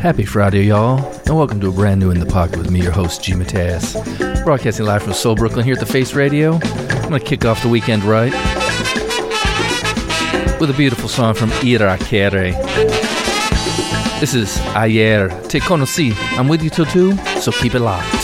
Happy Friday, y'all, and welcome to a brand new In the Pocket with me, your host, G. Mateus. Broadcasting live from Soul Brooklyn here at the Face Radio. I'm going to kick off the weekend right with a beautiful song from Irakere. This is Ayer Te Conocí. I'm with you till 2, so keep it locked.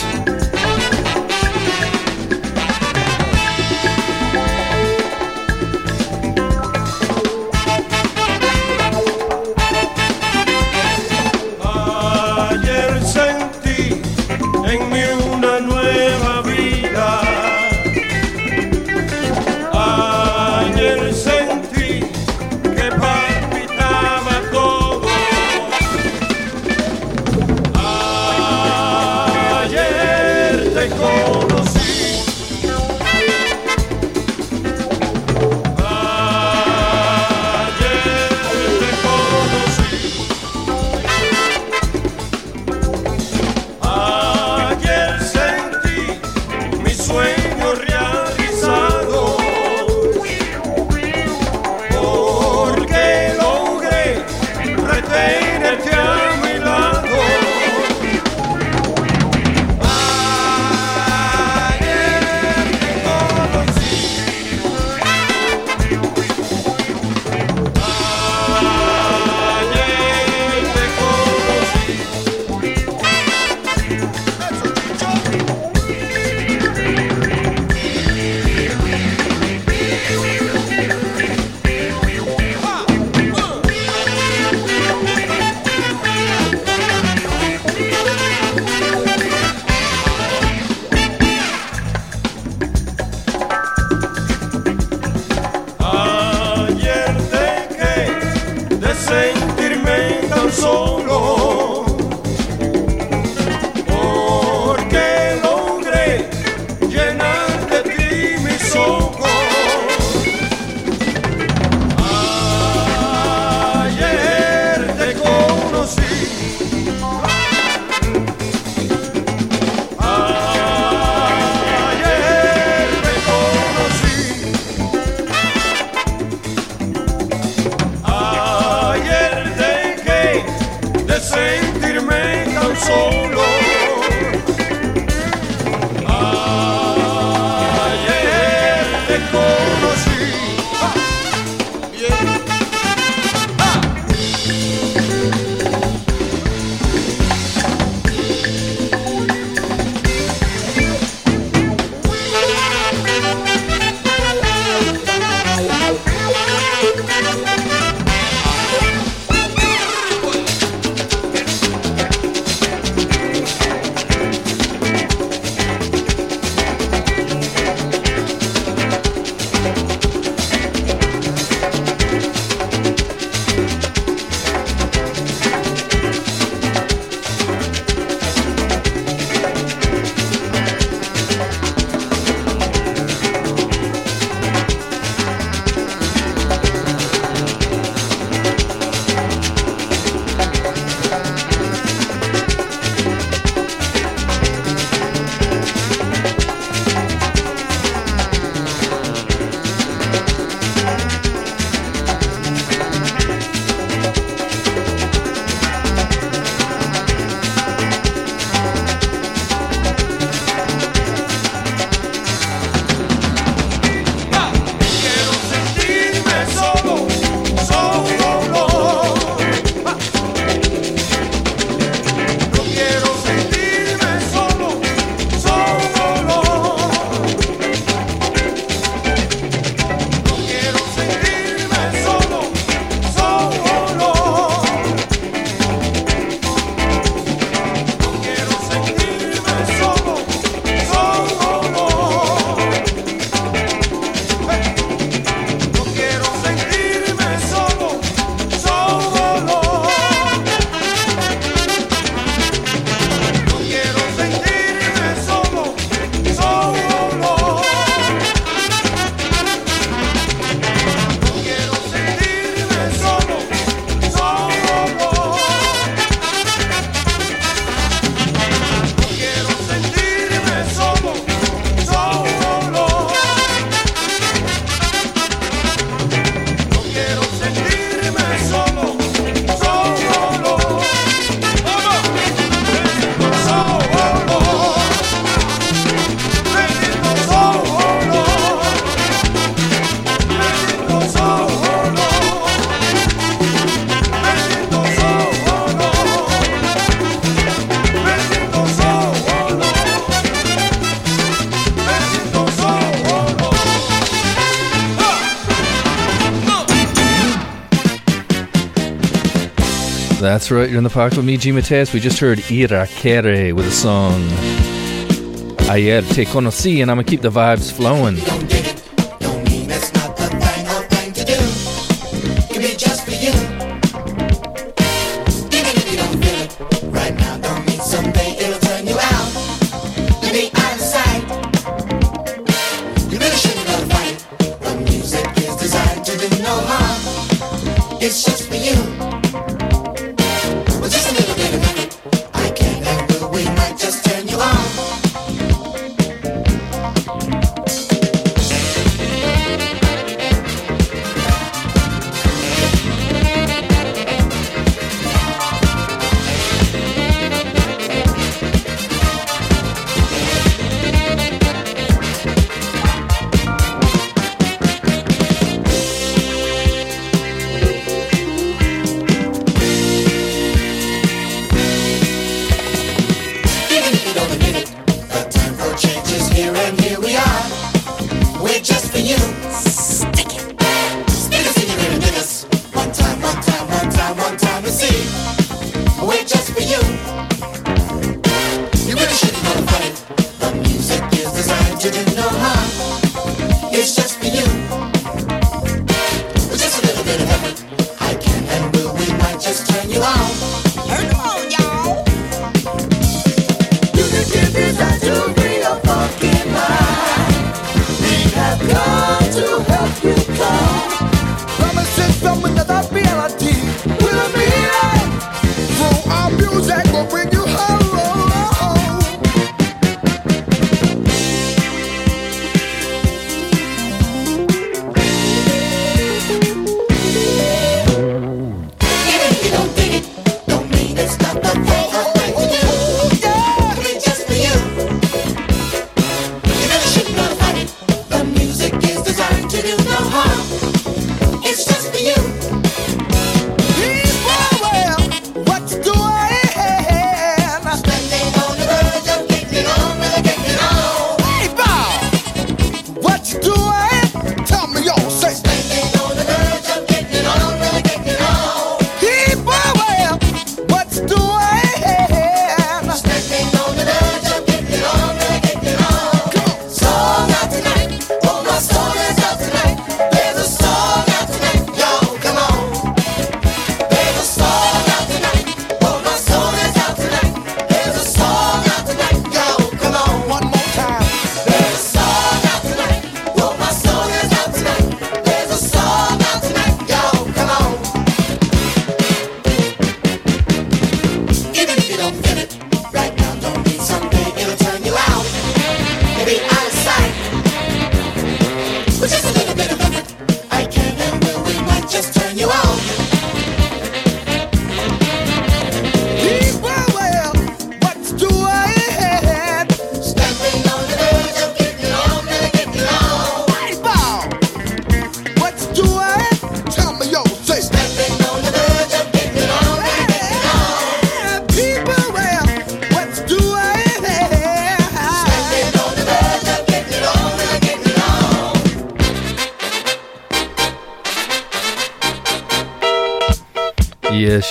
That's right, you're in the park with me, G. Mateus. We just heard Irakere with a song, Ayer Te Conocí, and I'm going to keep the vibes flowing.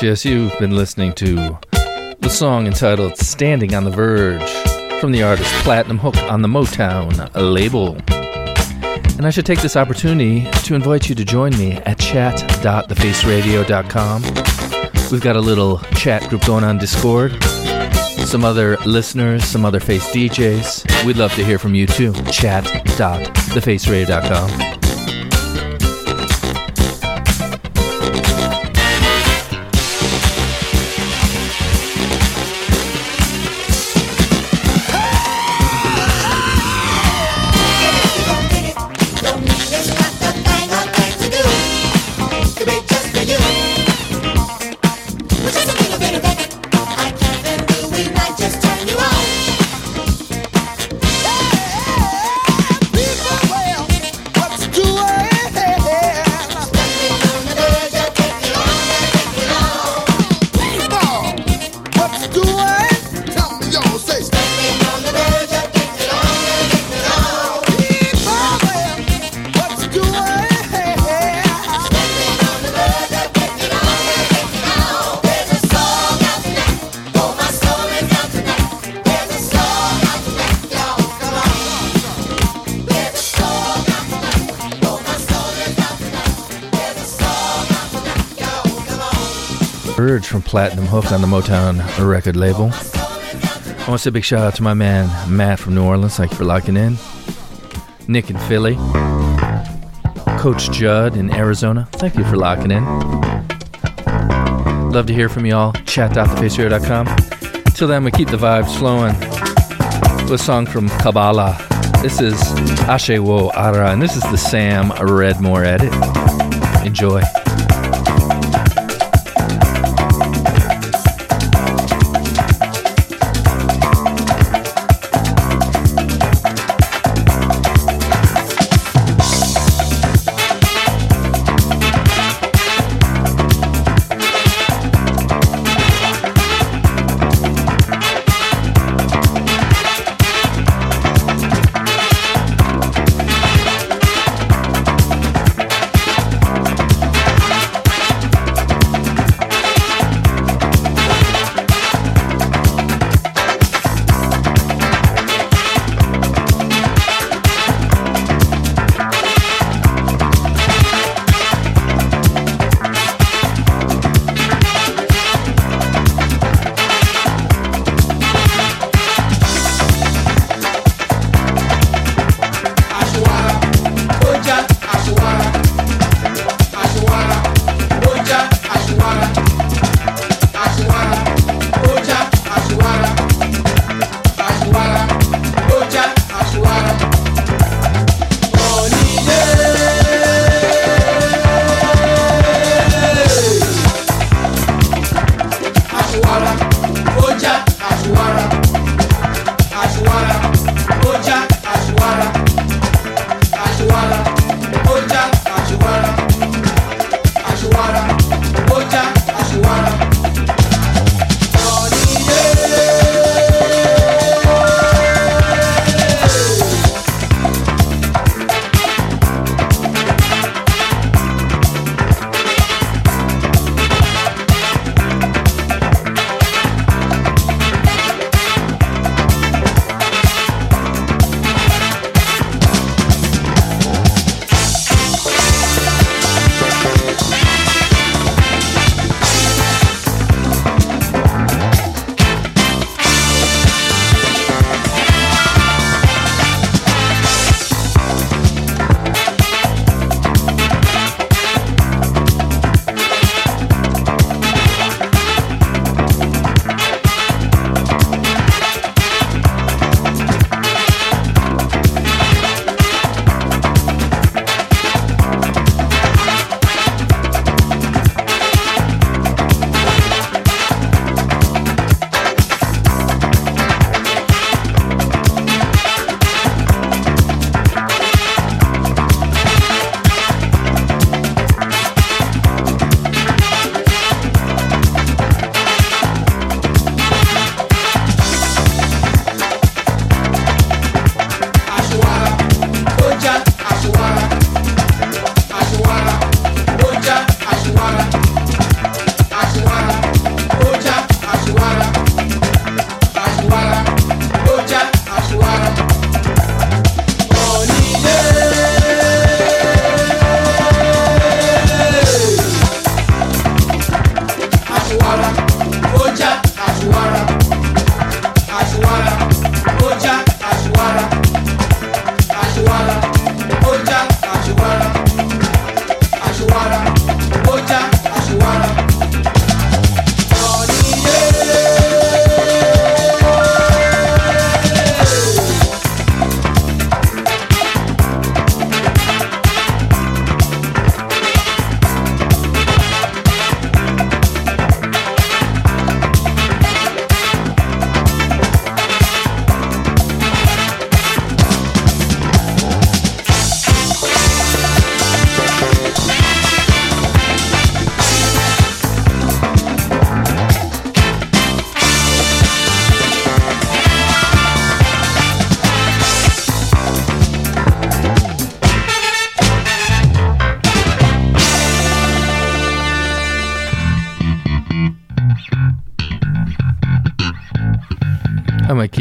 Yes, you've been listening to the song entitled Standing on the Verge from the artist Platinum Hook on the Motown label. And I should take this opportunity to invite you to join me at chat.thefaceradio.com. We've got a little chat group going on Discord, some other listeners, some other face DJs. We'd love to hear from you too. Chat.thefaceradio.com. hooked on the Motown record label. I want to say a big shout out to my man Matt from New Orleans. Thank you for locking in. Nick in Philly. Coach Judd in Arizona. Thank you for locking in. Love to hear from y'all. Chat.thefaceradio.com. Till then, we keep the vibes flowing. With a song from Kabbala. This is Ashewo Ara, and this is the Sam Redmore edit. Enjoy.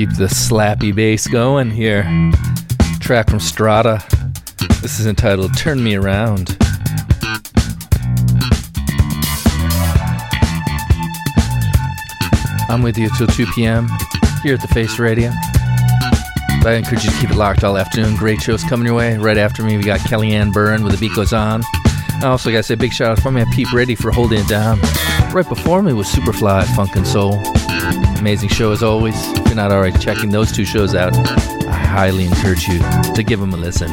Keep the slappy bass going here. Track from Strata. This is entitled Turn Me Around. I'm with you till 2 p.m. here at the Face Radio. But I encourage you to keep it locked all afternoon. Great shows coming your way. Right after me, we got Kellyanne Byrne with The Beat Goes On. I also got to say big shout out to my man Pete Ready for holding it down. Right before me was Superfly, Funk and Soul. Amazing show as always. You're not already checking those two shows out, I highly encourage you to give them a listen.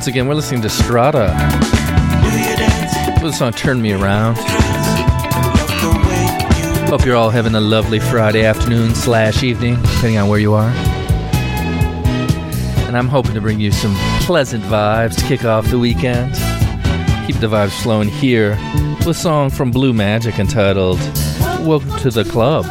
Once again, we're listening to Strata. The song Turn Me Around. Hope you're all having a lovely Friday afternoon slash evening, depending on where you are. And I'm hoping to bring you some pleasant vibes to kick off the weekend. Keep the vibes flowing here with a song from Blue Magic entitled Welcome to the Club.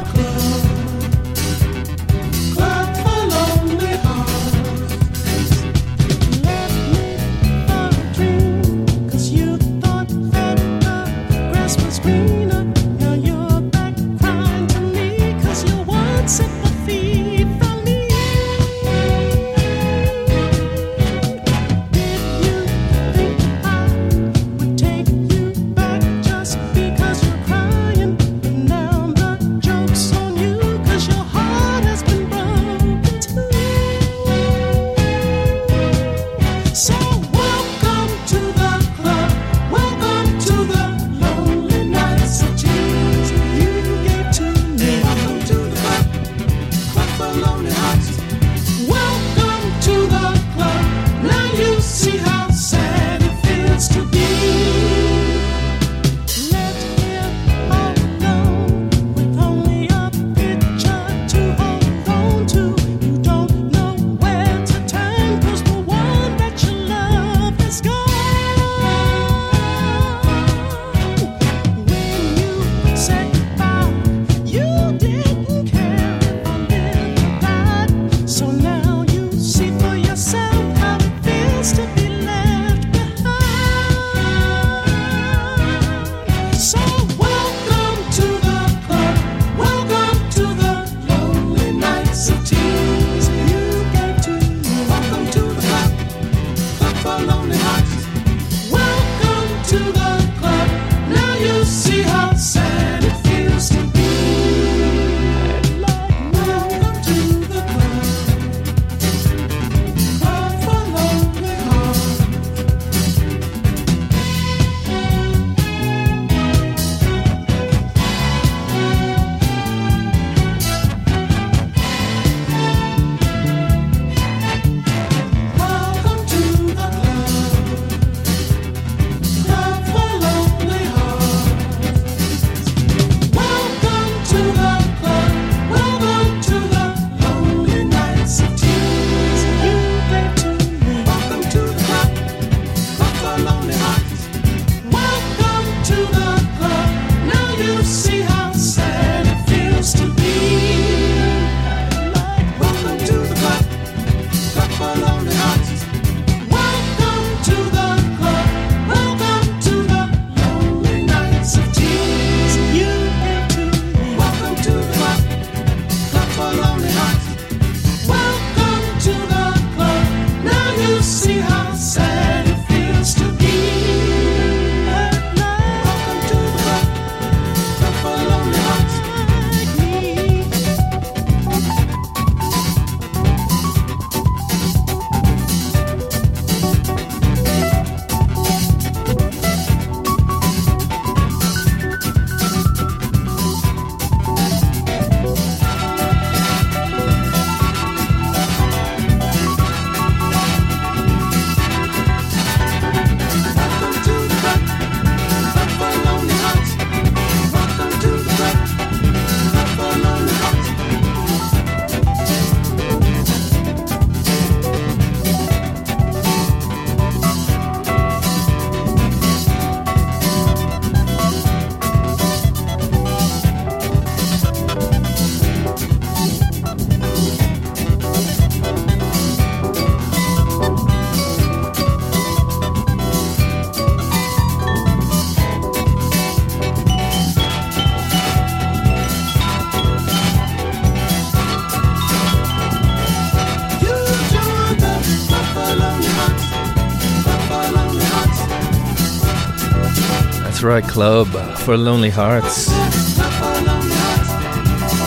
Right, Club for Lonely Hearts.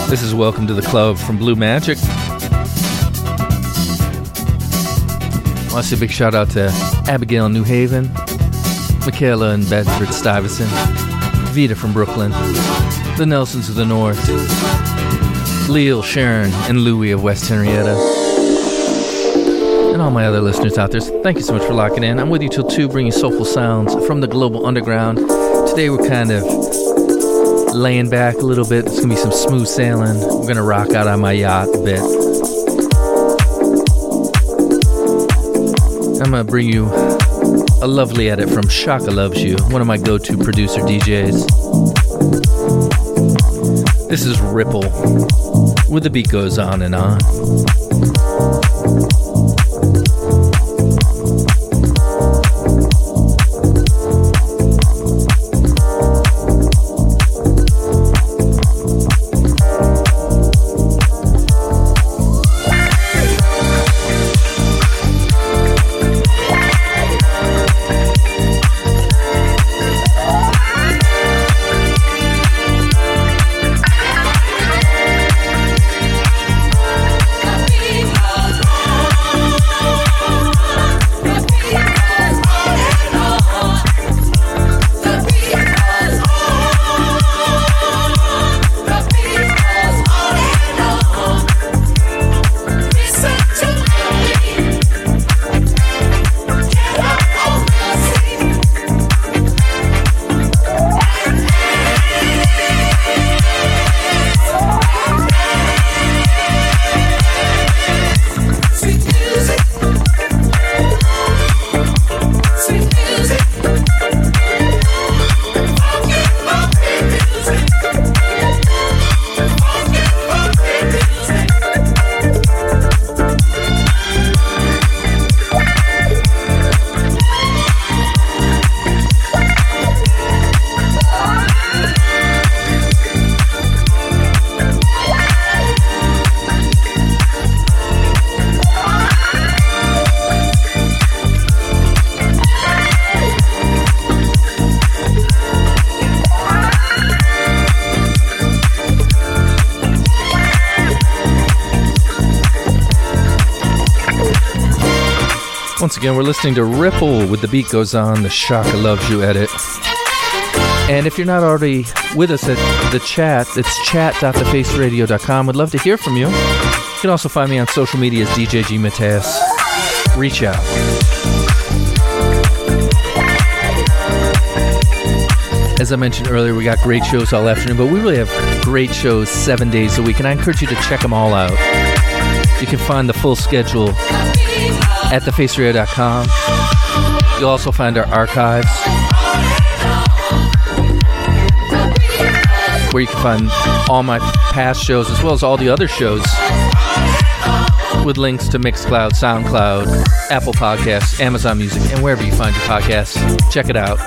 This is Welcome to the Club from Blue Magic. I want to say a big shout out to Abigail New Haven, Michaela in Bedford Stuyvesant, Vita from Brooklyn, the Nelsons of the North, Leal, Sharon, and Louie of West Henrietta, and all my other listeners out there. Thank you so much for locking in. I'm with you till 2, bringing soulful sounds from the global underground. Today we're kind of laying back a little bit. It's to be some smooth sailing. We're to rock out on my yacht a bit. I'm to bring you a lovely edit from Shaka Loves You, one of my go to producer DJs. This is Ripple, where the beat goes on and on. Again, we're listening to Ripple with The Beat Goes On, the Shaka Loves You edit. And if you're not already with us at the chat, it's chat.thefaceradio.com. Would love to hear from you. You can also find me on social media as DJ G Mateus. Reach out. As I mentioned earlier, we got great shows all afternoon, but we really have great shows seven days a week, and I encourage you to check them all out. You can find the full schedule at thefaceradio.com. You'll also find our archives where you can find all my past shows as well as all the other shows with links to Mixcloud, SoundCloud, Apple Podcasts, Amazon Music, and wherever you find your podcasts. Check it out.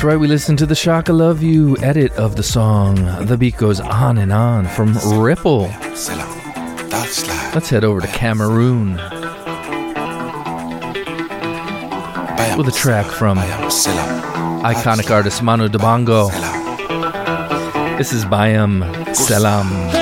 That's right, we listened to the Shaka Love You edit of the song The Beat Goes On and On from Ripple. Let's head over to Cameroon with a track from iconic artist Manu Dibango. This is Bayam Selam.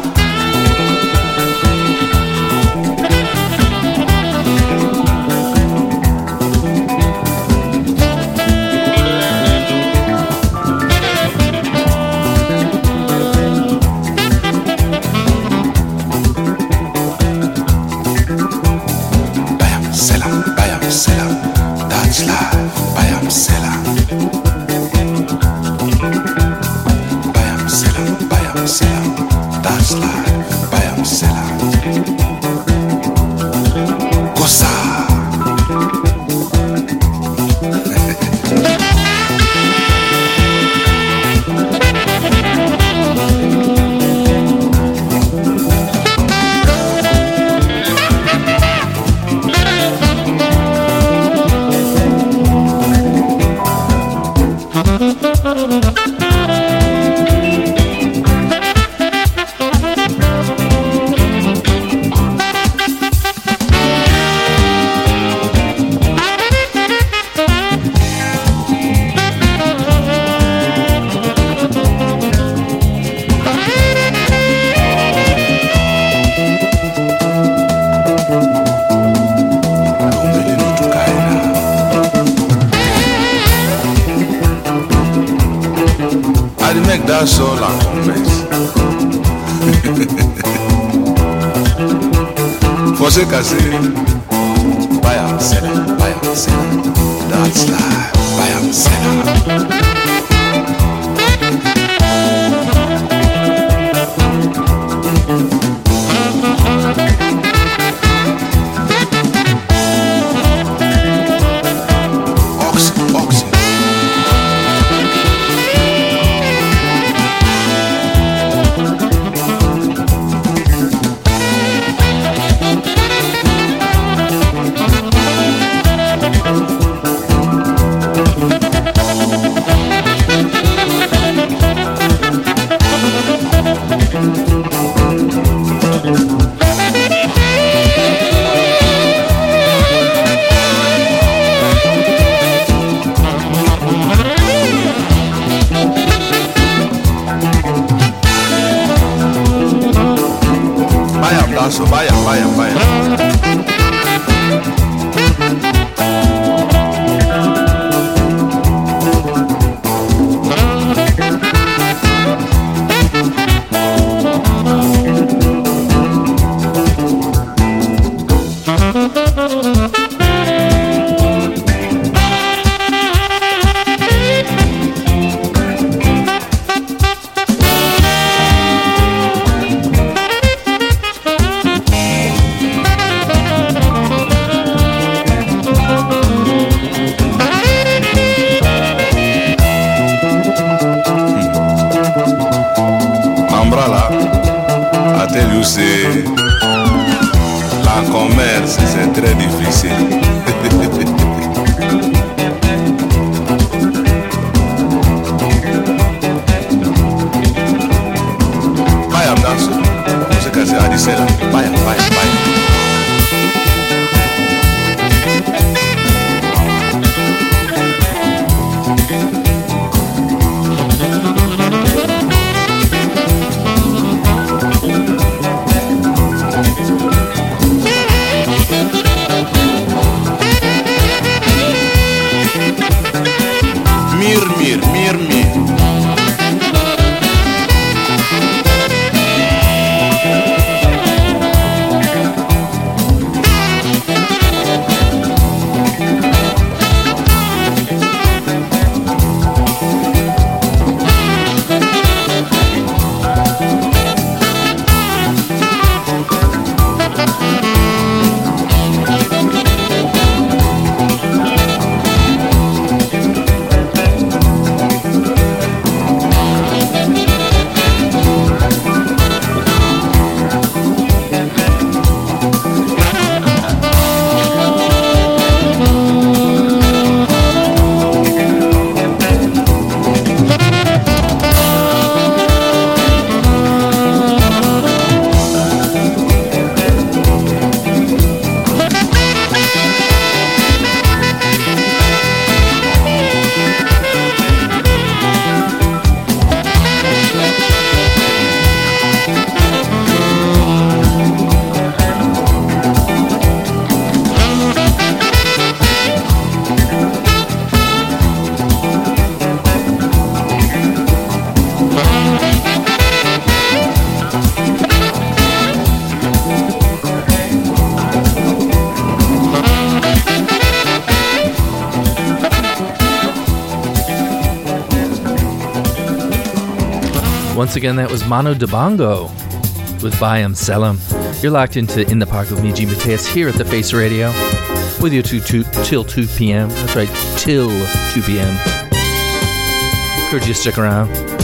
Again, that was Manu Dibango with Sell 'em. You're locked into In the Park with me, G. Mateus, here at the Face Radio, with you to, to, till 2 p.m. That's right, till 2 p.m. Encourage you to stick around.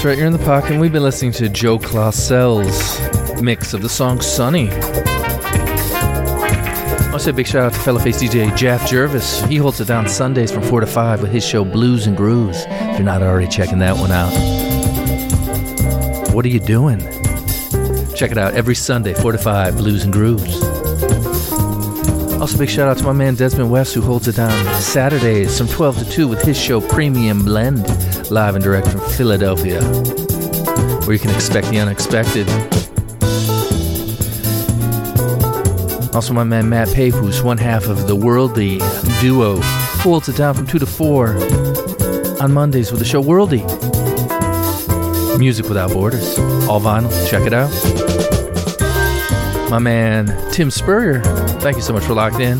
That's right, you're in the pocket, and we've been listening to Joe Claussell's mix of the song Sunny. Say a big shout out to fellow face DJ Jeff Jervis. He holds it down Sundays from 4 to 5 with his show Blues and Grooves. If you're not already checking that one out, what are you doing? Check it out every Sunday, 4 to 5, Blues and Grooves. Also, big shout out to my man Desmond West, who holds it down Saturdays from 12 to 2 with his show Premium Blend, live and direct from Philadelphia, where you can expect the unexpected. Also, my man Matt Pape, who's one half of the Worldly duo, holds it down from 2 to 4 on Mondays with the show Worldy. Music without borders. All vinyl. Check it out. My man Tim Spurrier, thank you so much for locked in.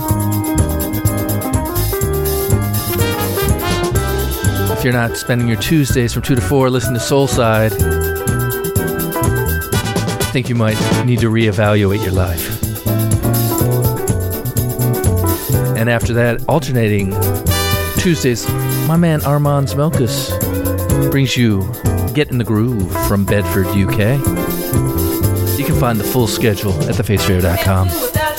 If you're not spending your Tuesdays from 2 to 4 listening to Soulside, I think you might need to reevaluate your life. And after that, alternating Tuesdays, my man Armand Smelkus brings you Get in the Groove from Bedford, UK. You can find the full schedule at thefaceradio.com.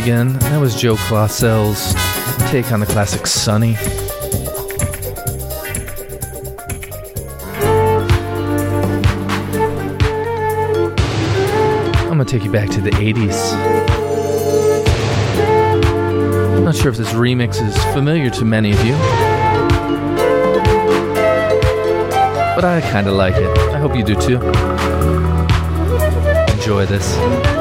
again, that was Joe Claussell's take on the classic Sunny. I'm gonna take you back to the 80s. Not sure if this remix is familiar to many of you, but I kind of like it. I hope you do too. Enjoy this.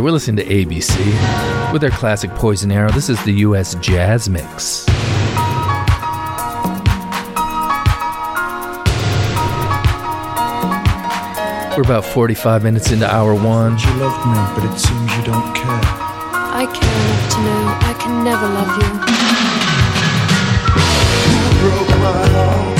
We're listening to ABC with their classic Poison Arrow. This is the U.S. Jazz Mix. We're about 45 minutes into hour one. You loved me, but it seems you don't care. I care enough to know I can never love you. you broke my heart.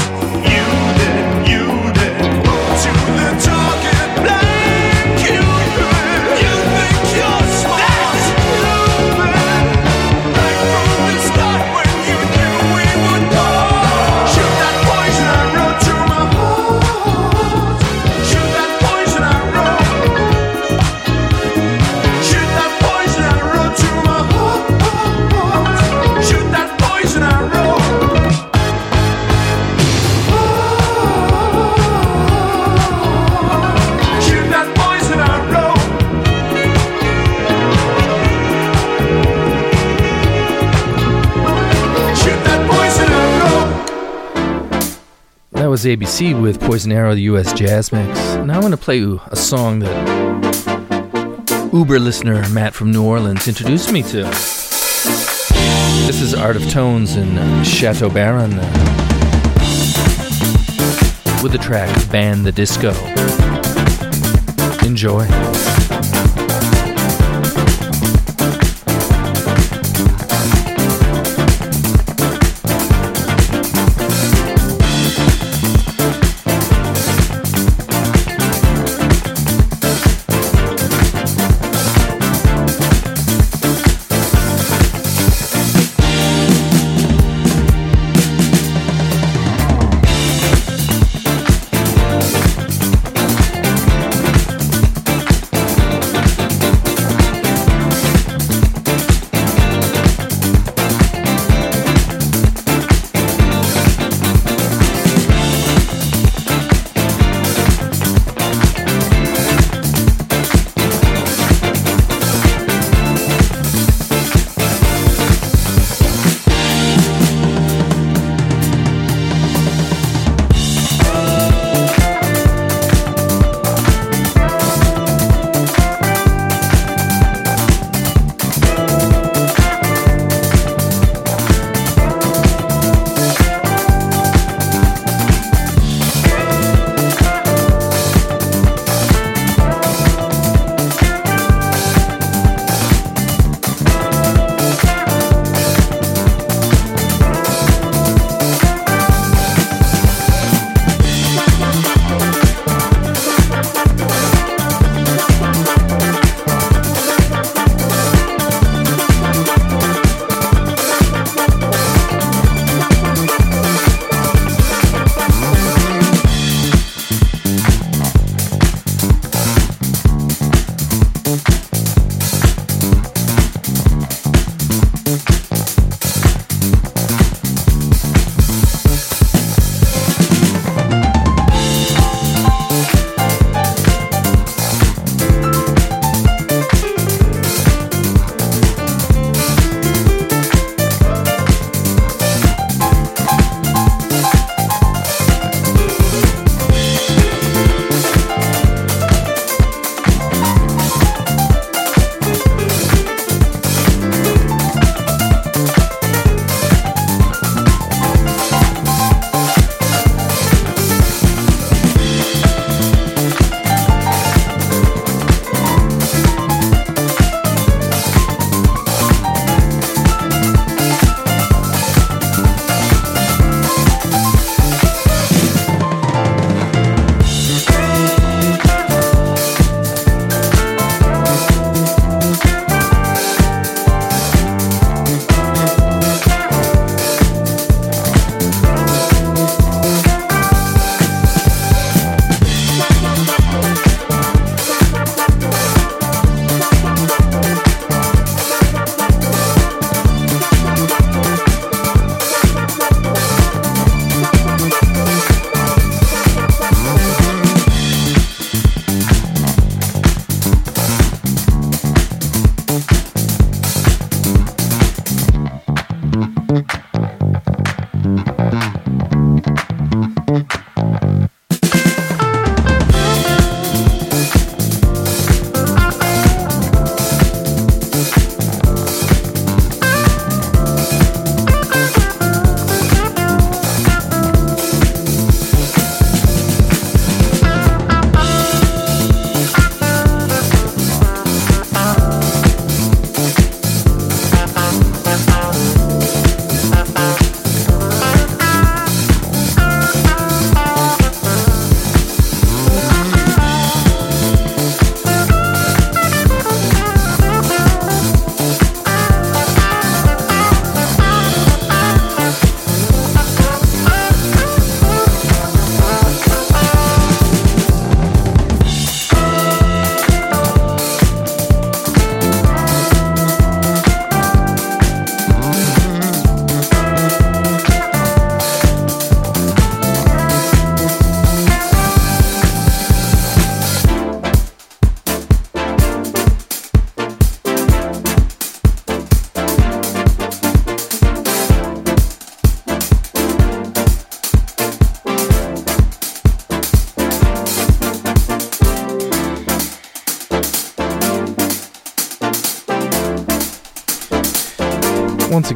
Was ABC with Poison Arrow, the US Jazz Mix. Now I want to play you a song that Uber listener Matt from New Orleans introduced me to. This is Art of Tones and Chateau Baron uh, with the track Ban the Disco. Enjoy.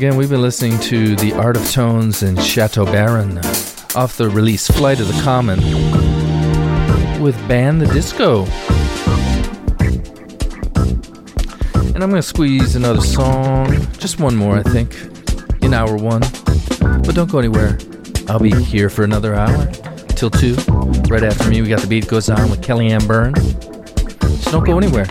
Again, we've been listening to The Art of Tones and Chateau Baron off the release Flight of the Common with Ban the Disco. And I'm going to squeeze another song, just one more, I think, in hour one. But don't go anywhere. I'll be here for another hour till two. Right after me, we got The Beat Goes On with Kellyanne Byrne. So don't go anywhere.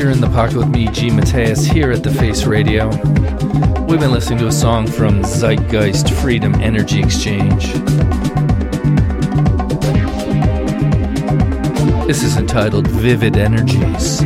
You're in the pocket with me, G. Mateus, here at The Face Radio. We've been listening to a song from Zeitgeist Freedom Energy Exchange. This is entitled Vivid Energies.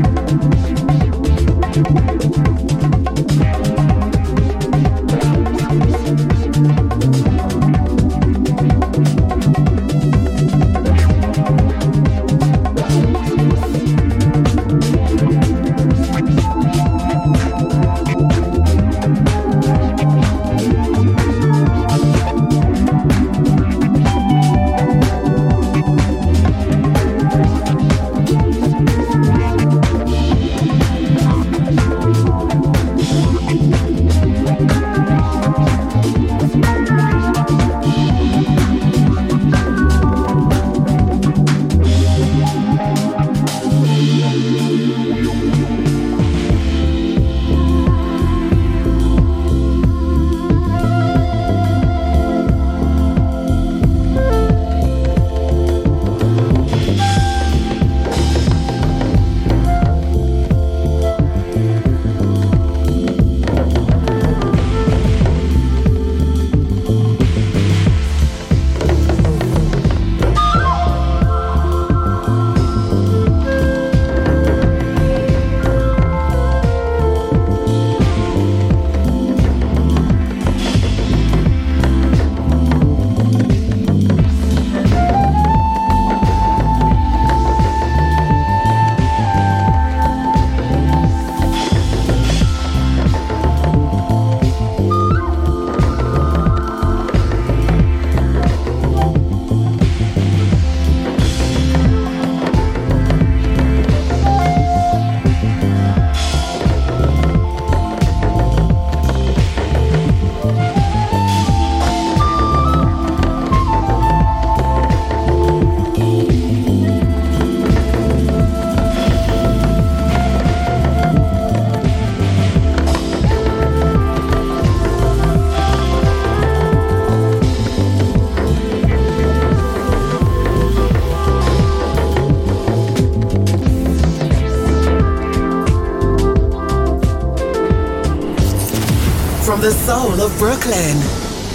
Of Brooklyn,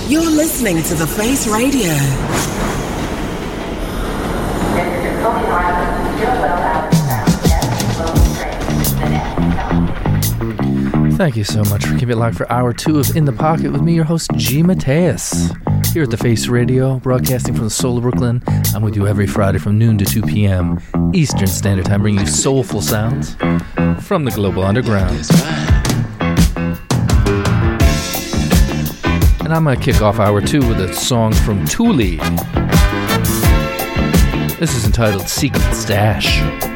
you're listening to The Face Radio. Thank you so much for keeping it locked for hour two of In the Pocket with me, your host, G. Mateus. Here at The Face Radio, broadcasting from the soul of Brooklyn. I'm with you every Friday from noon to 2 p.m. Eastern Standard Time, bringing you soulful sounds from the global underground. And I'm going to kick off hour two with a song from Thule. This is entitled Secret Stash.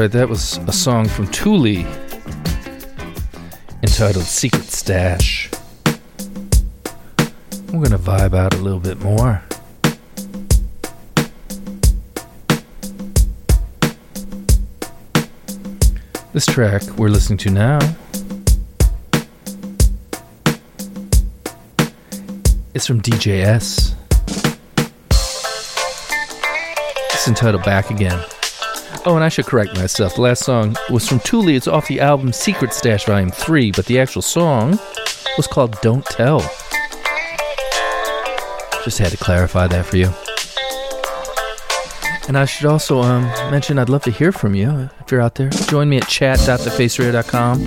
Right, that was a song from Thule entitled Secret Stash. We're gonna vibe out a little bit more. This track we're listening to now is from DJS. It's entitled Back Again. Oh, and I should correct myself. The last song was from Thule. It's off the album Secret Stash Volume 3, but the actual song was called Don't Tell. Just had to clarify that for you. And I should also um, mention I'd love to hear from you if you're out there. Join me at chat.thefaceradio.com.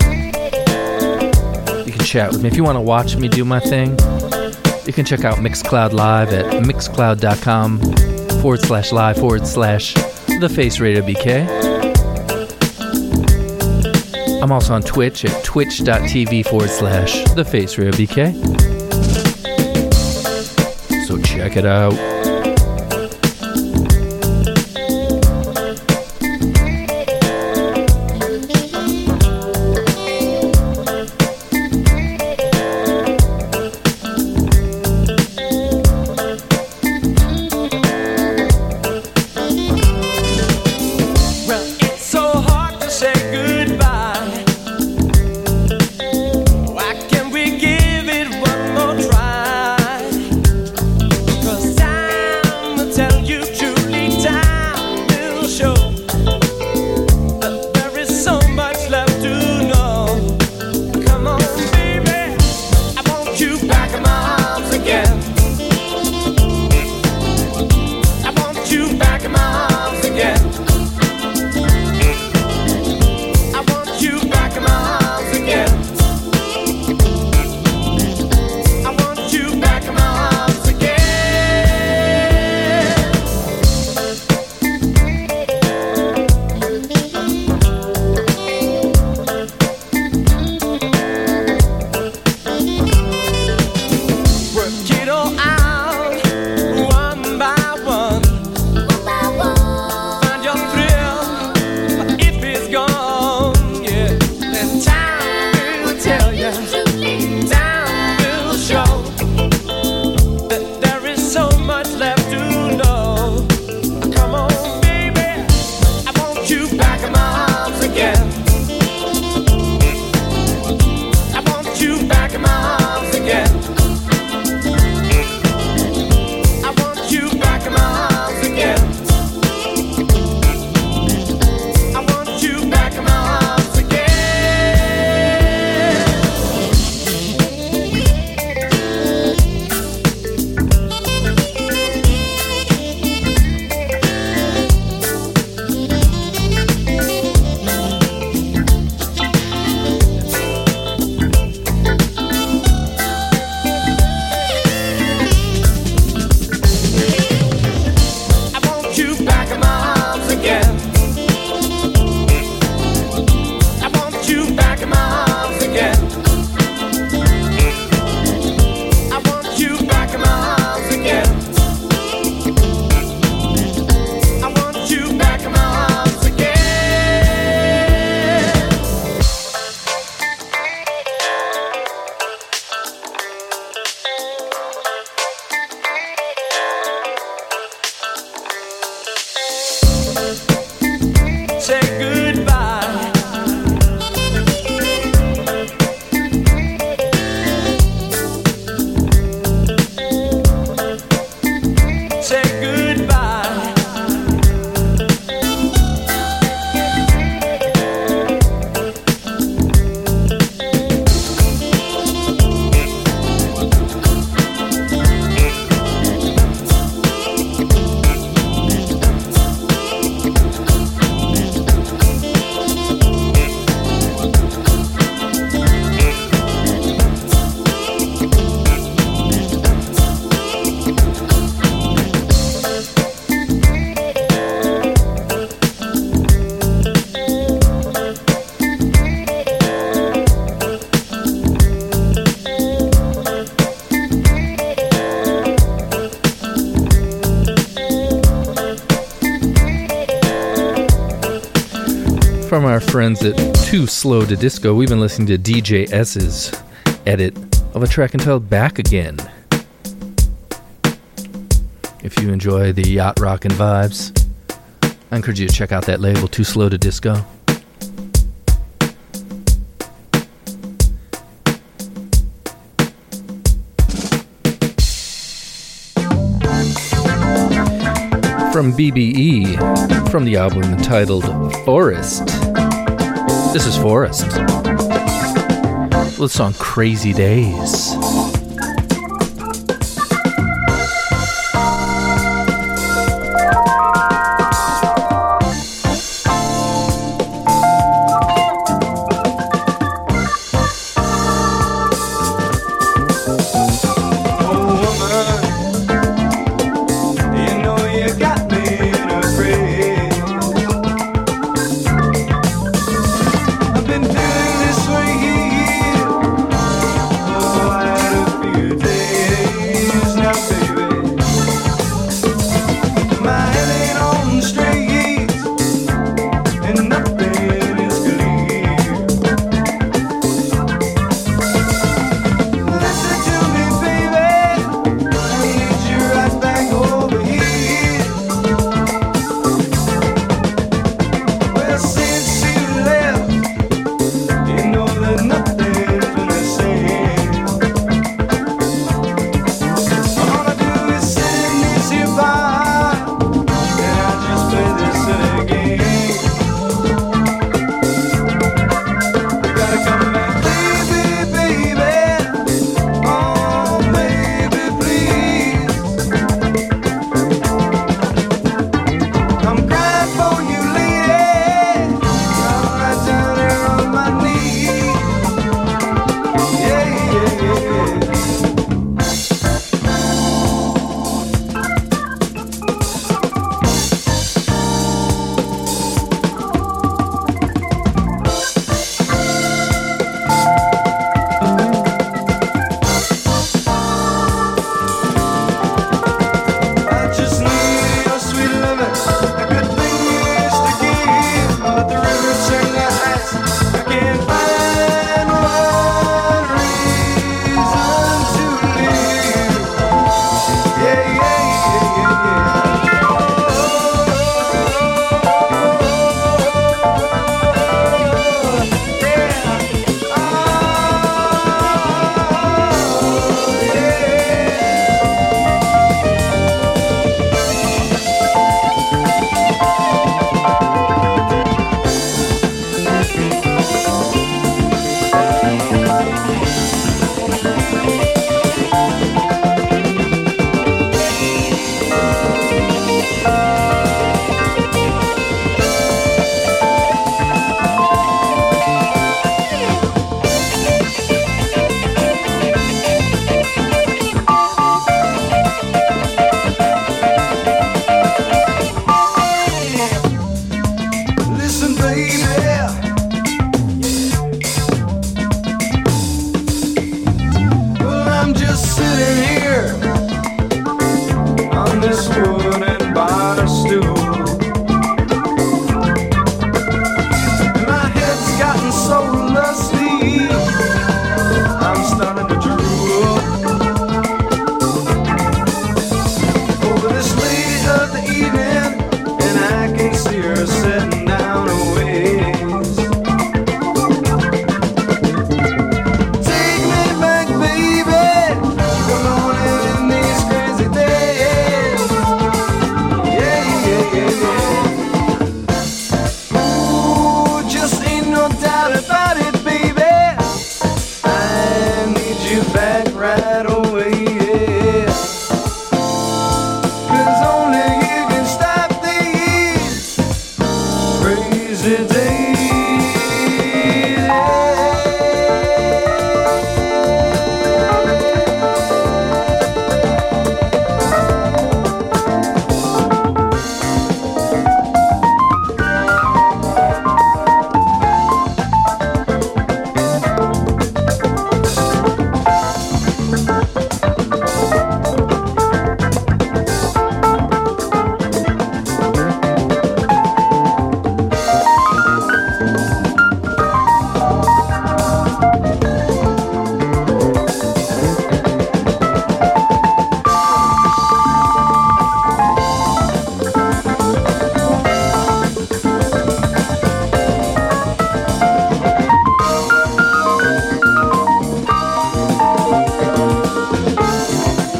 You can chat with me. If you want to watch me do my thing, you can check out Mixcloud Live at mixcloud.com forward slash live forward slash the Face Radio BK. I'm also on Twitch at twitch.tv forward slash the Face Radio BK. So check it out. Friends at Too Slow to Disco, we've been listening to DJ S's edit of a track entitled Back Again. If you enjoy the yacht rockin' vibes, I encourage you to check out that label, Too Slow to Disco. From BBE, from the album entitled Forest. This is Forest. With the song Crazy Days.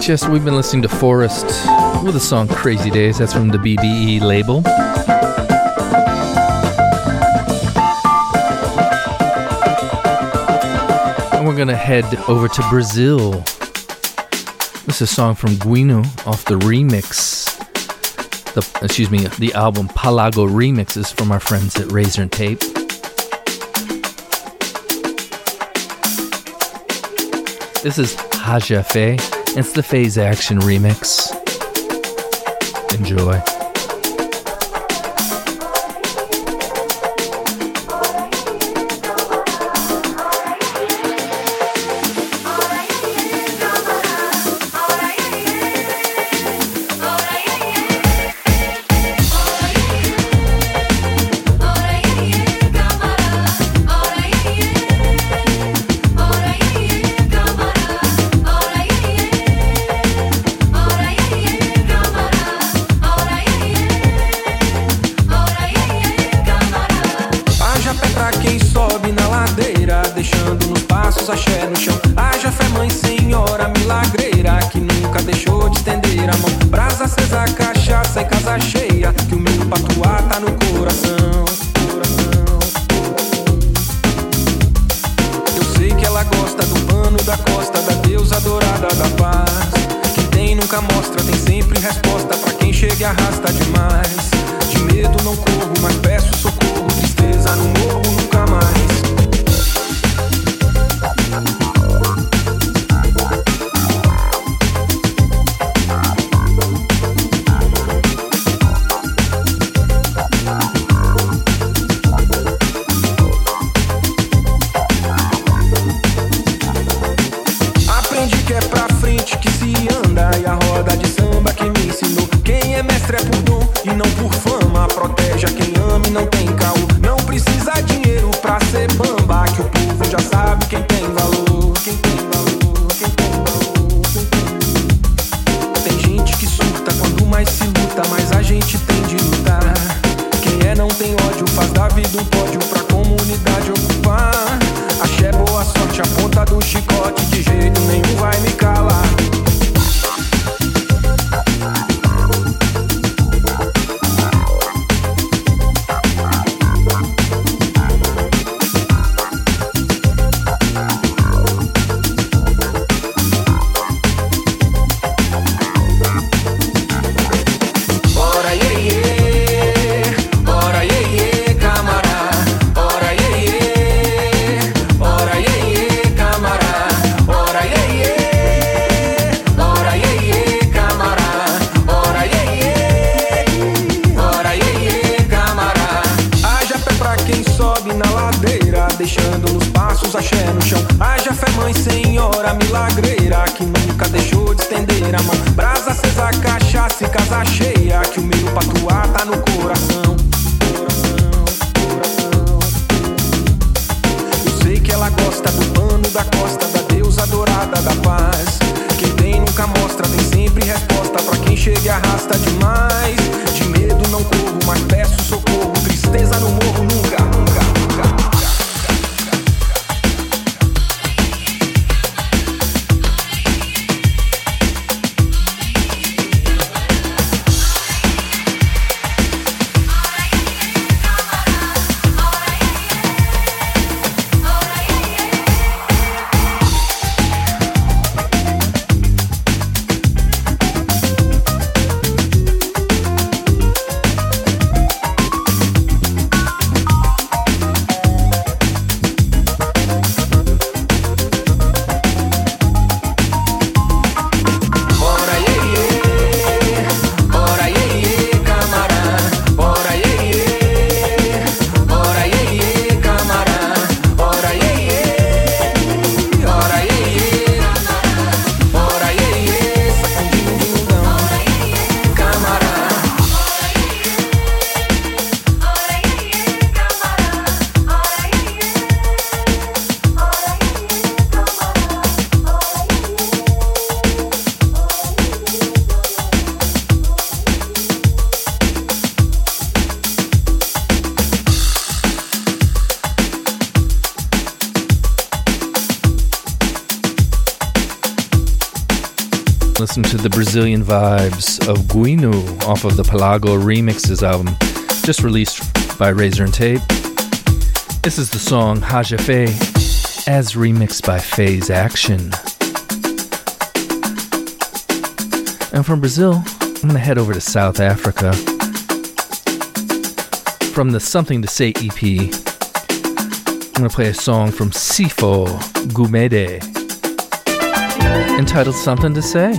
just we've been listening to Forest with the song Crazy Days. That's from the BBE label. And we're gonna head over to Brazil. This is a song from Guinu off the remix. The, excuse me, the album Pelago Remixes from our friends at Razor and Tape. This is Haja Fe. It's the Phase Action Remix. Enjoy. Brazilian vibes of Guinu off of the Pelago Remixes album, just released by Razor and Tape. This is the song Haja Fe, as remixed by Phase Action. And from Brazil, I'm gonna head over to South Africa. From the Something to Say EP, I'm gonna play a song from Sipho Gumede entitled Something to Say.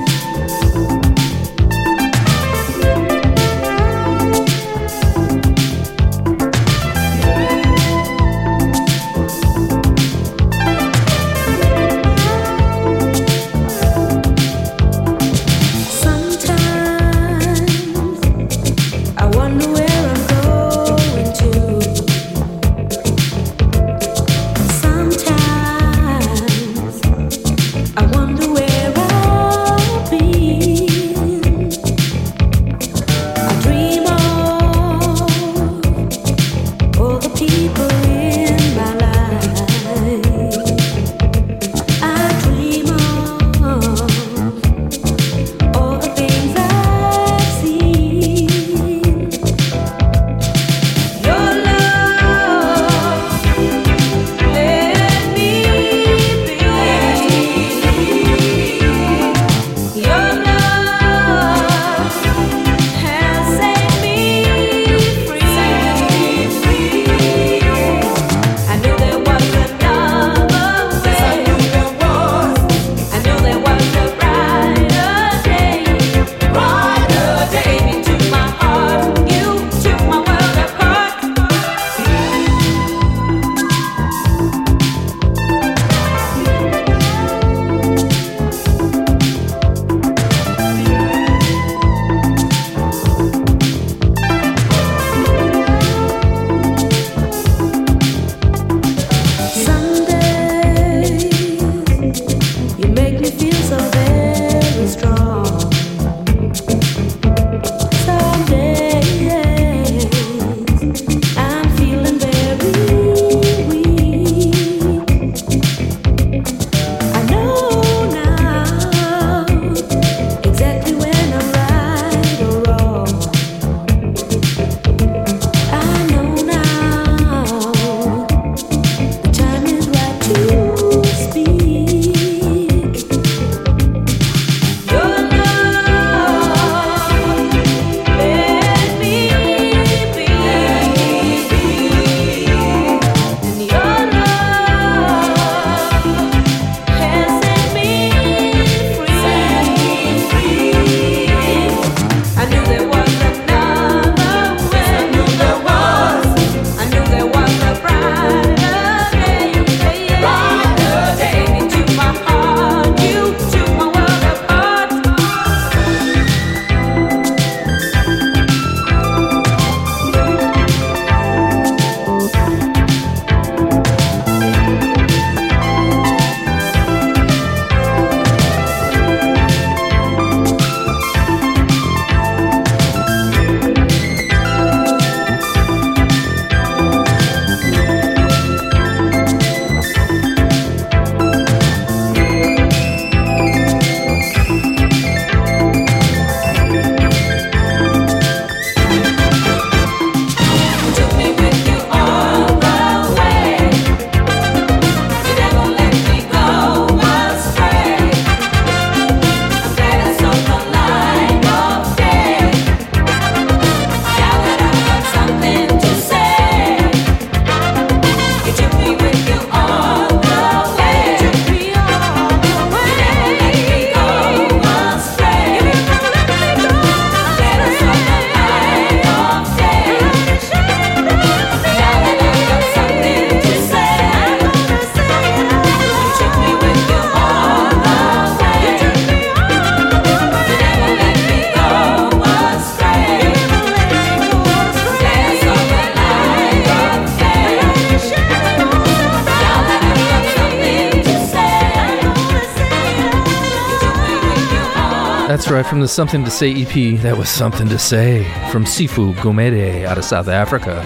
from the Something to Say EP, that was Something to Say from Sipho Gumede out of South Africa.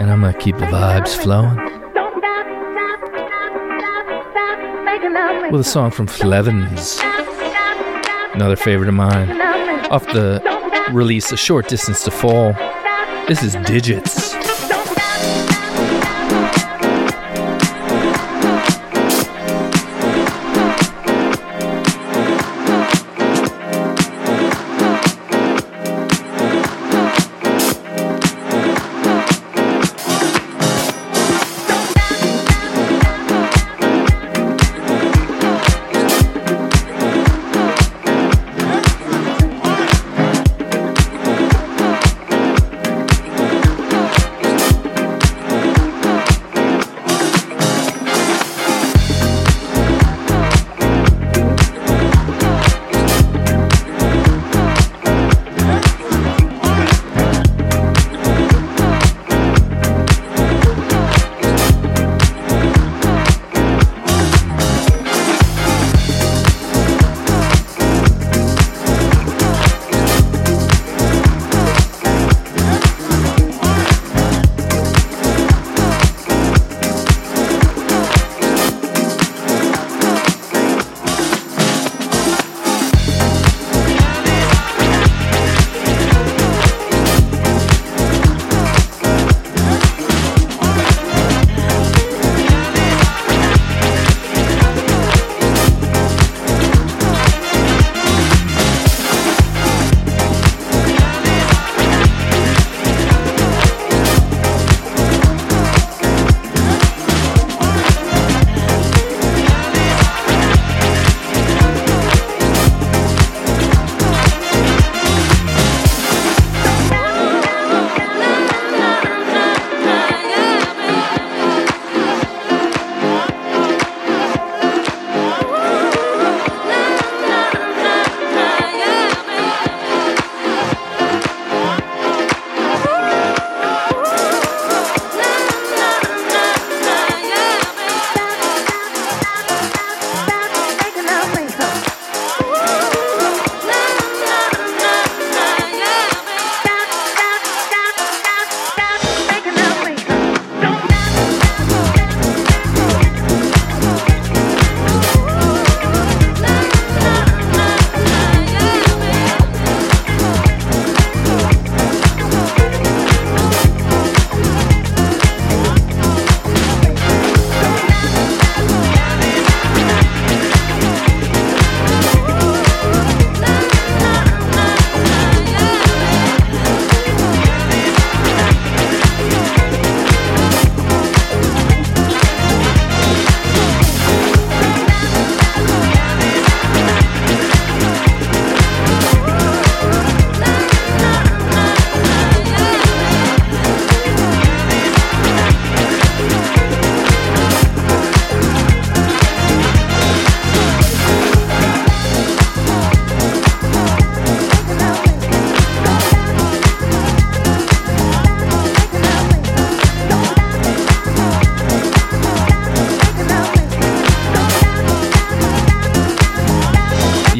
And I'm gonna keep the vibes flowing with a song from Flevans, another favorite of mine, off the release A Short Distance to Fall. This is Digits.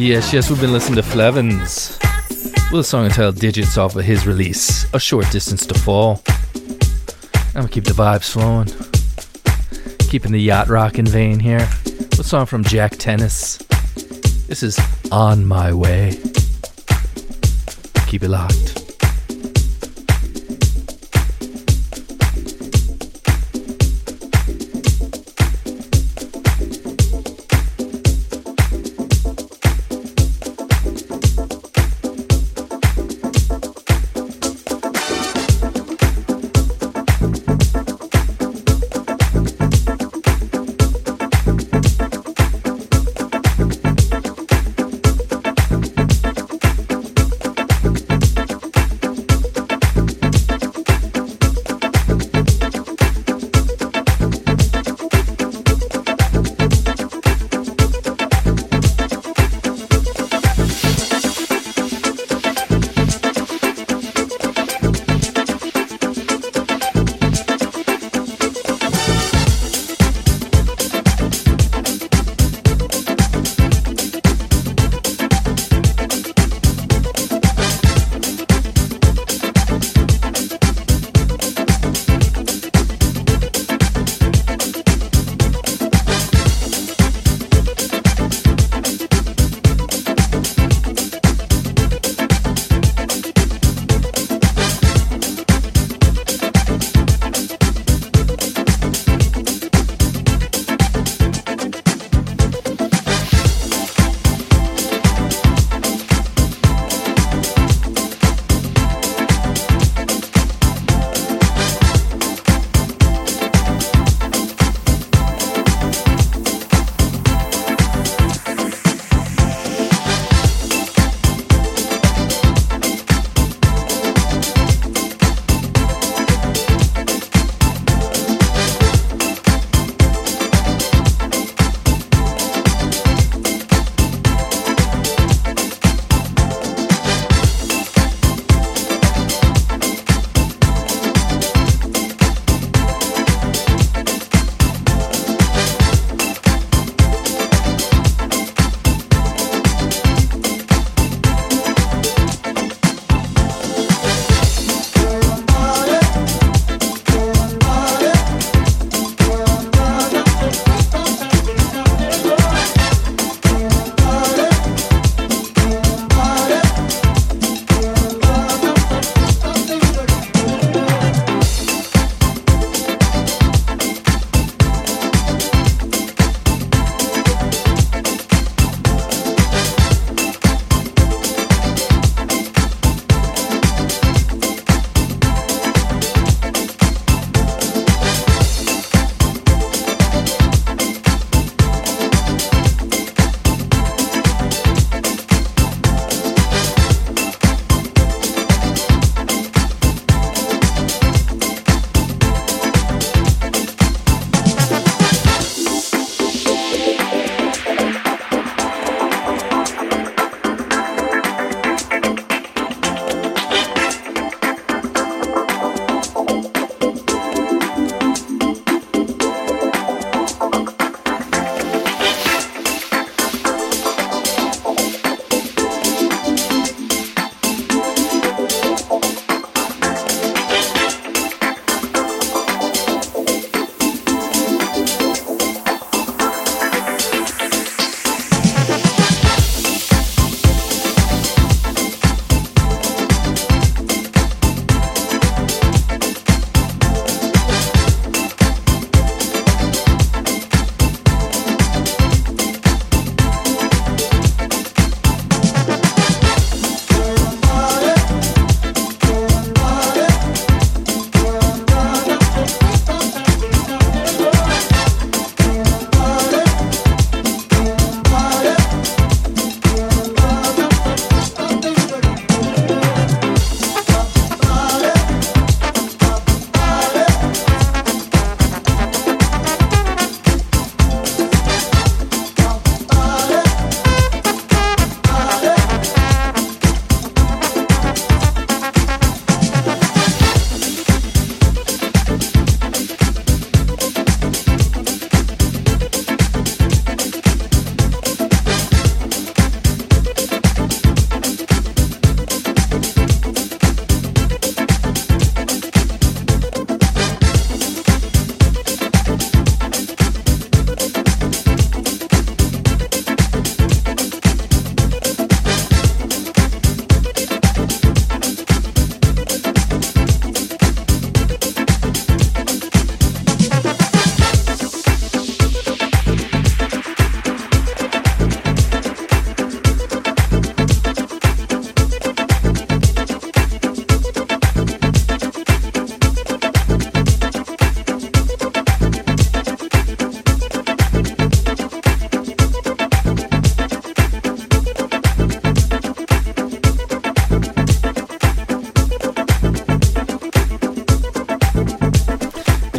Yes, yes, we've been listening to Flevans with a song entitled Digits off of his release, A Short Distance to Fall. I'm gonna keep the vibes flowing. Keeping the yacht rocking vein here. A song from Jack Tennis. This is On My Way. Keep it locked.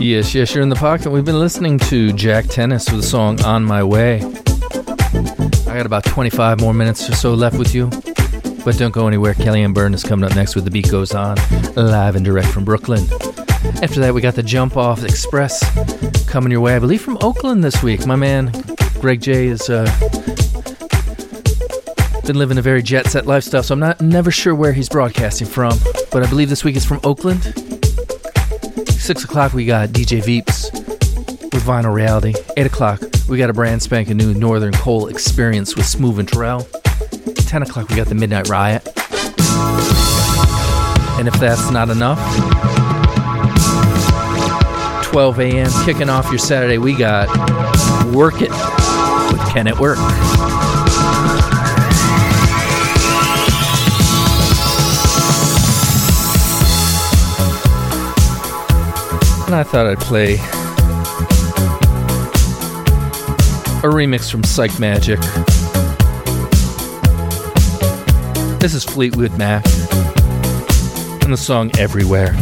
Yes, yes, you're in the pocket. We've been listening to Jack Tennis with the song On My Way. I got about 25 more minutes or so left with you. But don't go anywhere. Kellyanne Byrne is coming up next with The Beat Goes On, live and direct from Brooklyn. After that, we got the Jump Off Express coming your way, I believe from Oakland this week. My man, Greg J, has uh, been living a very jet set lifestyle, so I'm not never sure where he's broadcasting from. But I believe this week is from Oakland. Six o'clock, we got DJ Veeps with Vinyl Reality. Eight o'clock, we got a brand spanking new Northern Coal experience with Smooth and Terrell. 10 o'clock, we got the Midnight Riot. And if that's not enough, 12 a.m., kicking off your Saturday, we got Work It with Ken at Work. And I thought I'd play a remix from Psychemagik. This is Fleetwood Mac and the song Everywhere.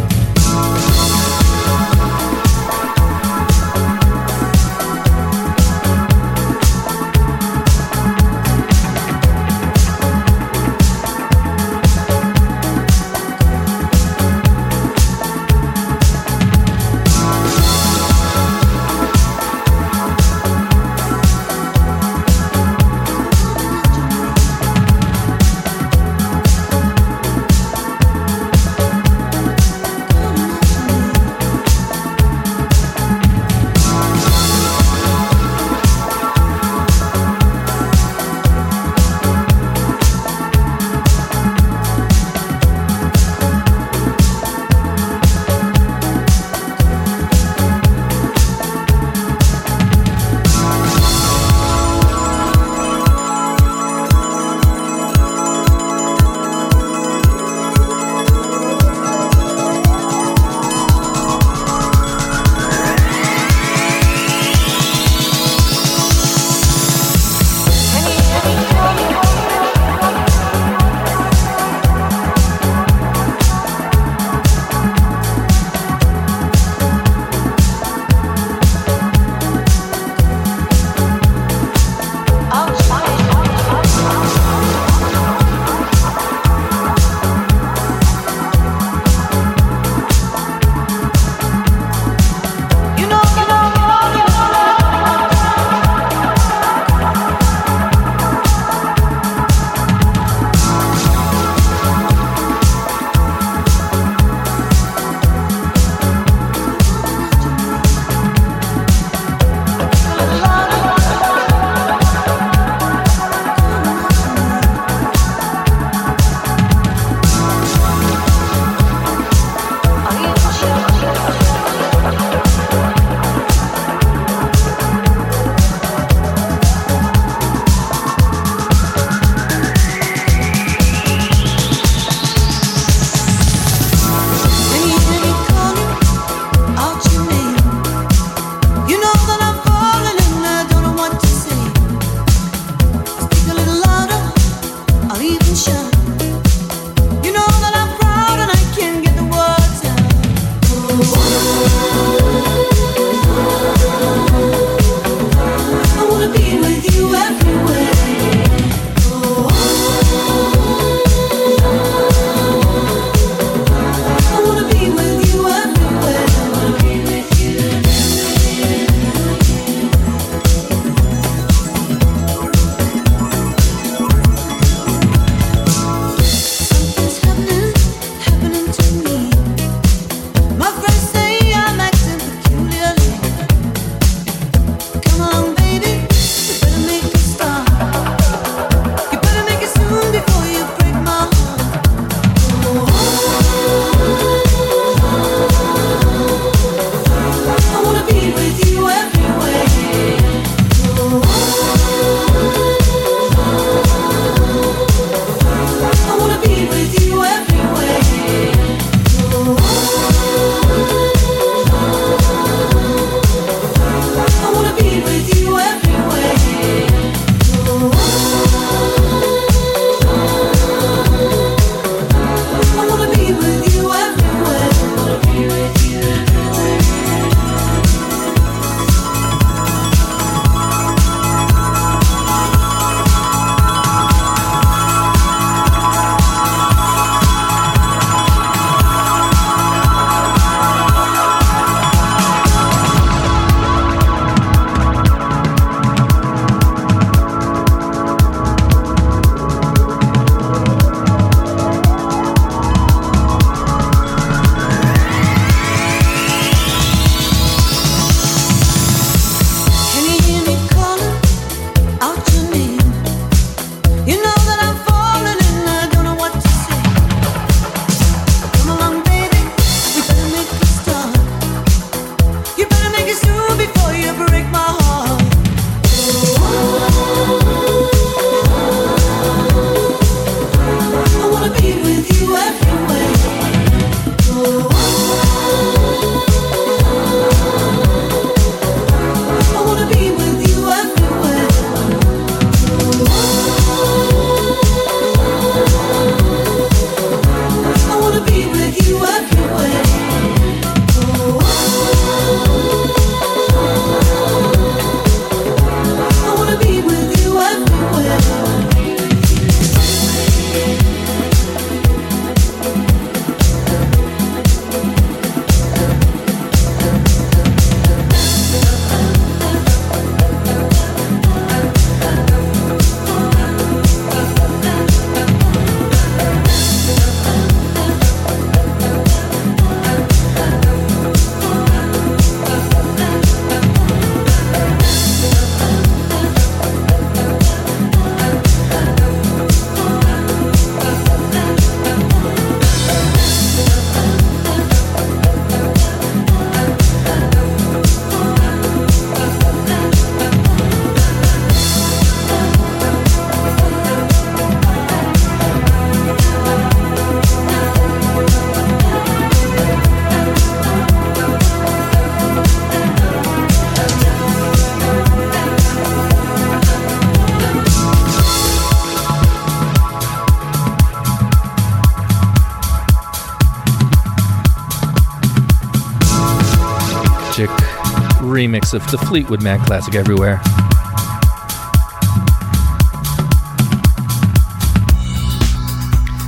Remix of the Fleetwood Mac classic Everywhere.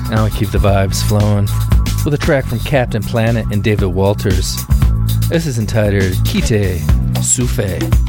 Now I keep the vibes flowing with a track from Captain Planet and David Walters. This is entitled Kite Souffle.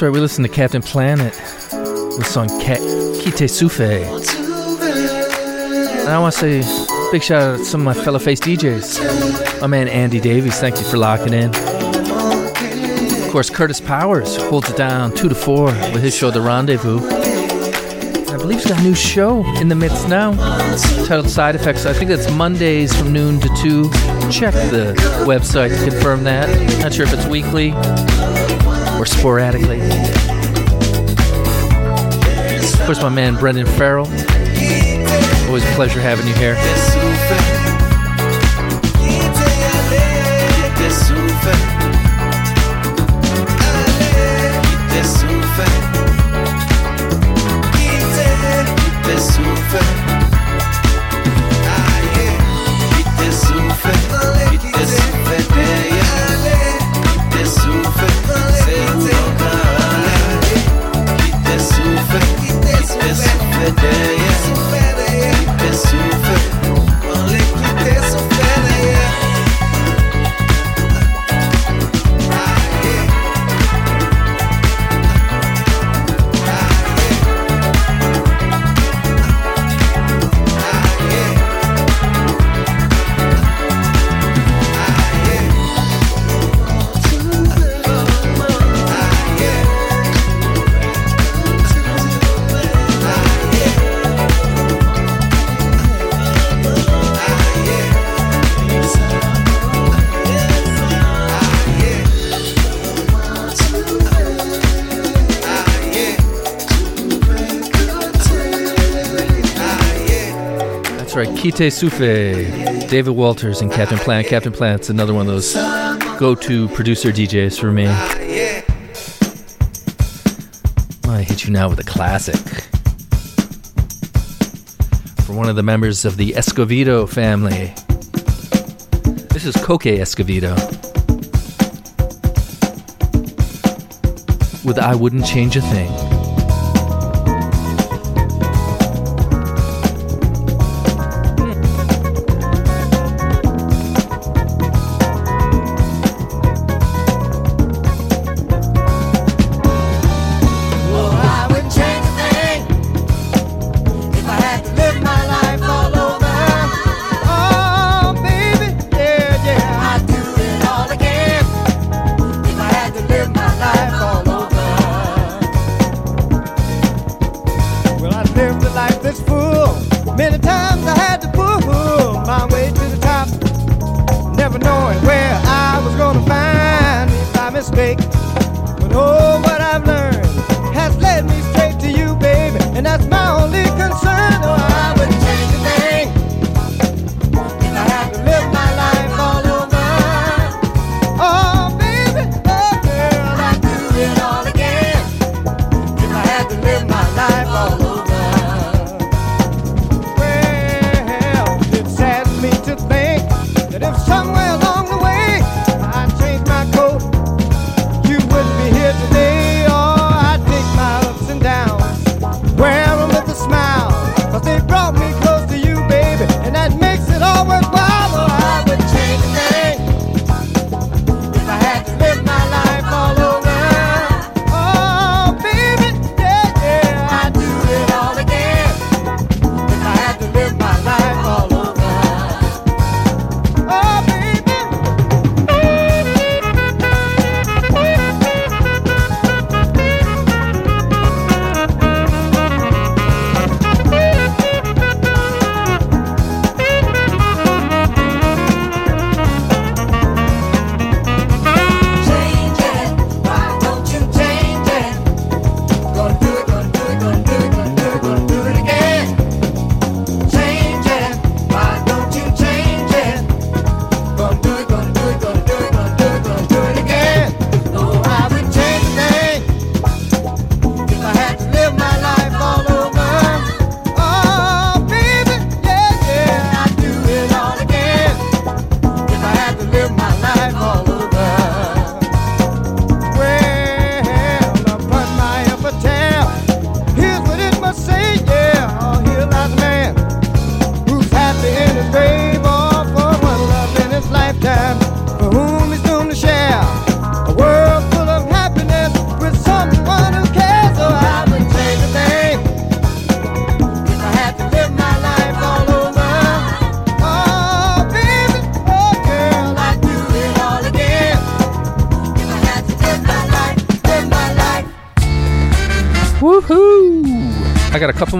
That's right, we listen to Captain Planet, the song Kite Souffle. And I want to say big shout out to some of my fellow face DJs. My man Andy Davies, thank you for locking in. Of course, Curtis Powers holds it down 2 to 4 with his show The Rendezvous. And I believe he's got a new show in the midst now titled Side Effects. I think that's Mondays from noon to 2. Check the website to confirm that. Not sure if it's weekly sporadically. Of course, my man Brendan Farrell. Always a pleasure having you here. Kite Souffle, David Walters, and Captain Planet. Captain Planet's another one of those go to producer DJs for me. I hit you now with a classic. from one of the members of the Escovedo family. This is Coke Escovedo. With I Wouldn't Change a Thing.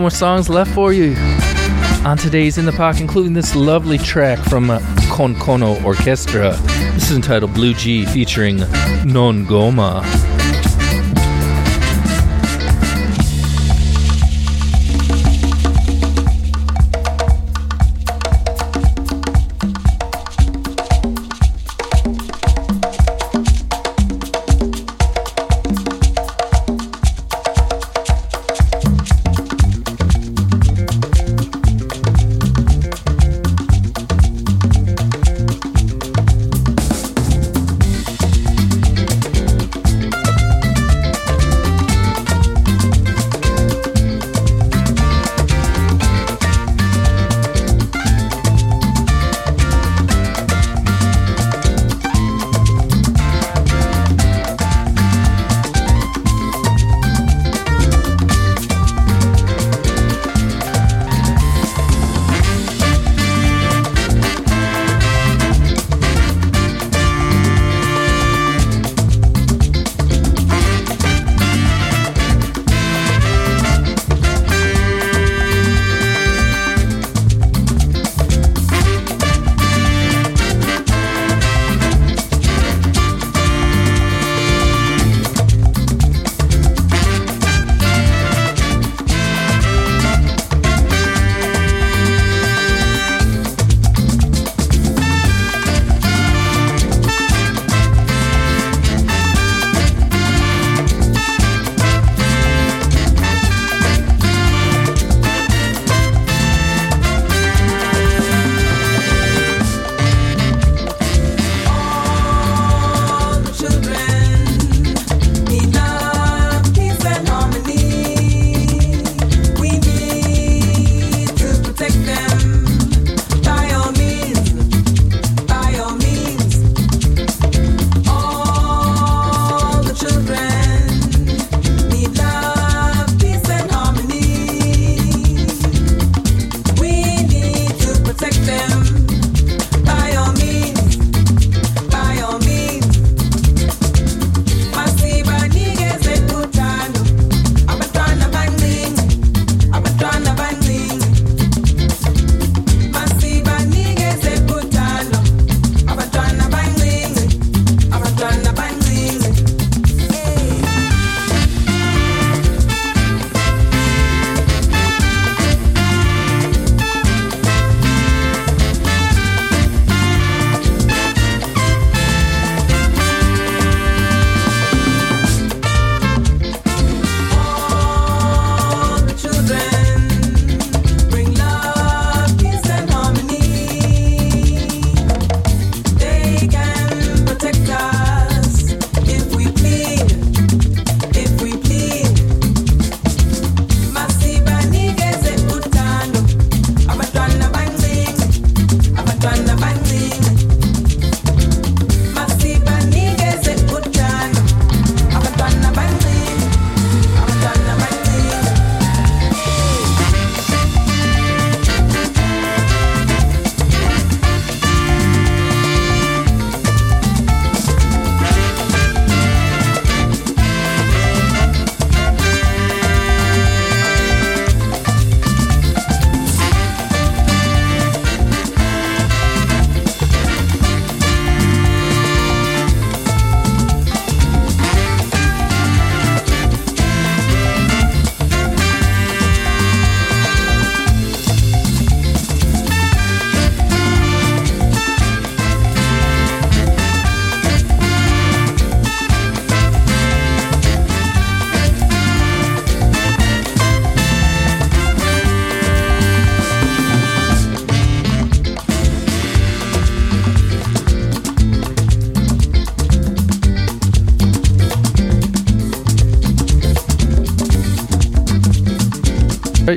more songs left for you on today's In the Park, including this lovely track from uh, Konkono Orchestra. This is entitled Blue G featuring Non Goma.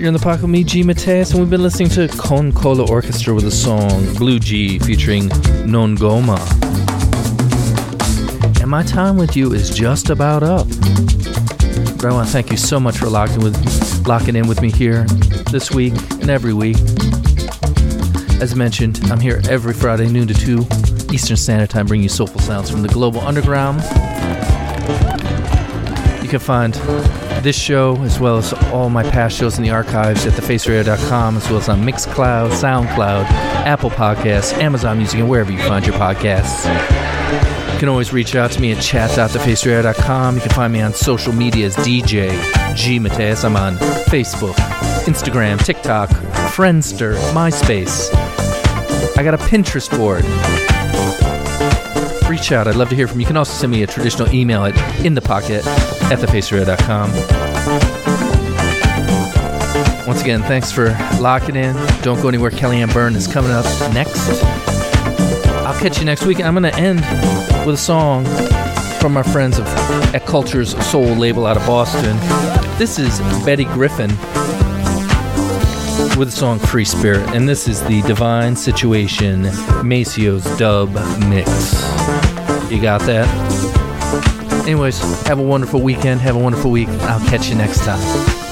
You're in the pocket with me, G Mateus, and we've been listening to Con Cola Orchestra with the song Blue G featuring Non Goma. And my time with you is just about up. But I want to thank you so much for locking with locking in with me here this week and every week. As mentioned, I'm here every Friday, noon to 2 Eastern Standard Time, bringing you soulful sounds from the global underground. You can find this show, as well as all my past shows in the archives at thefaceradio.com, as well as on Mixcloud, SoundCloud, Apple Podcasts, Amazon Music, and wherever you find your podcasts. You can always reach out to me at chat.thefaceradio.com. You can find me on social media as DJ G Mateus. I'm on Facebook, Instagram, TikTok, Friendster, MySpace. I got a Pinterest board. Reach out. I'd love to hear from you. You can also send me a traditional email at inthepocket at thefaceradio.com. Once again, thanks for locking in. Don't go anywhere. Kellyanne Byrne is coming up next. I'll catch you next week. I'm going to end with a song from our friends of at Culture's Soul label out of Boston. This is Betty Griffin with the song Free Spirit, and this is the Divine Situation Maceo's dub mix. You got that? Anyways, have a wonderful weekend. Have a wonderful week. I'll catch you next time.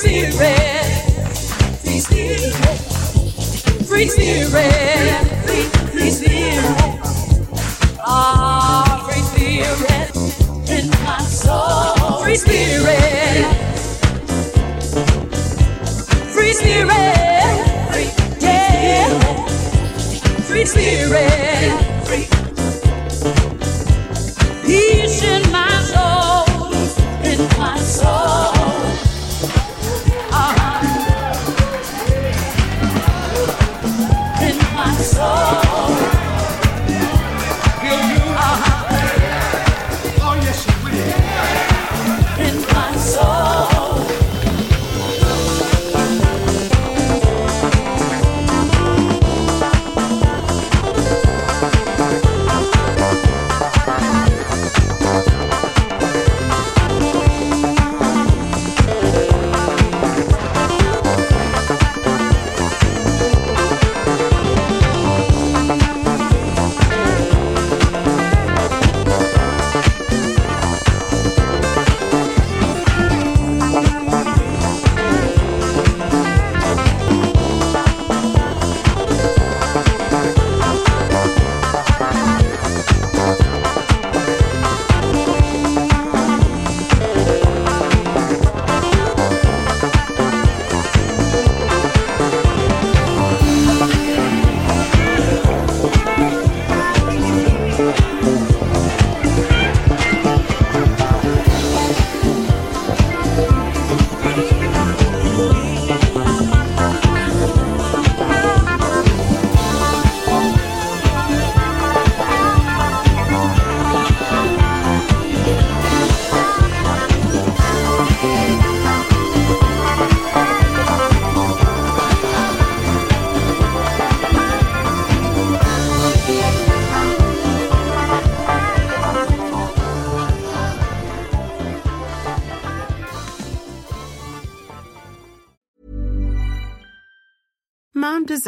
Spirit, free spirit, free spirit, free, free spirit. Ah, free spirit in my soul, free spirit. Free spirit. Free spirit,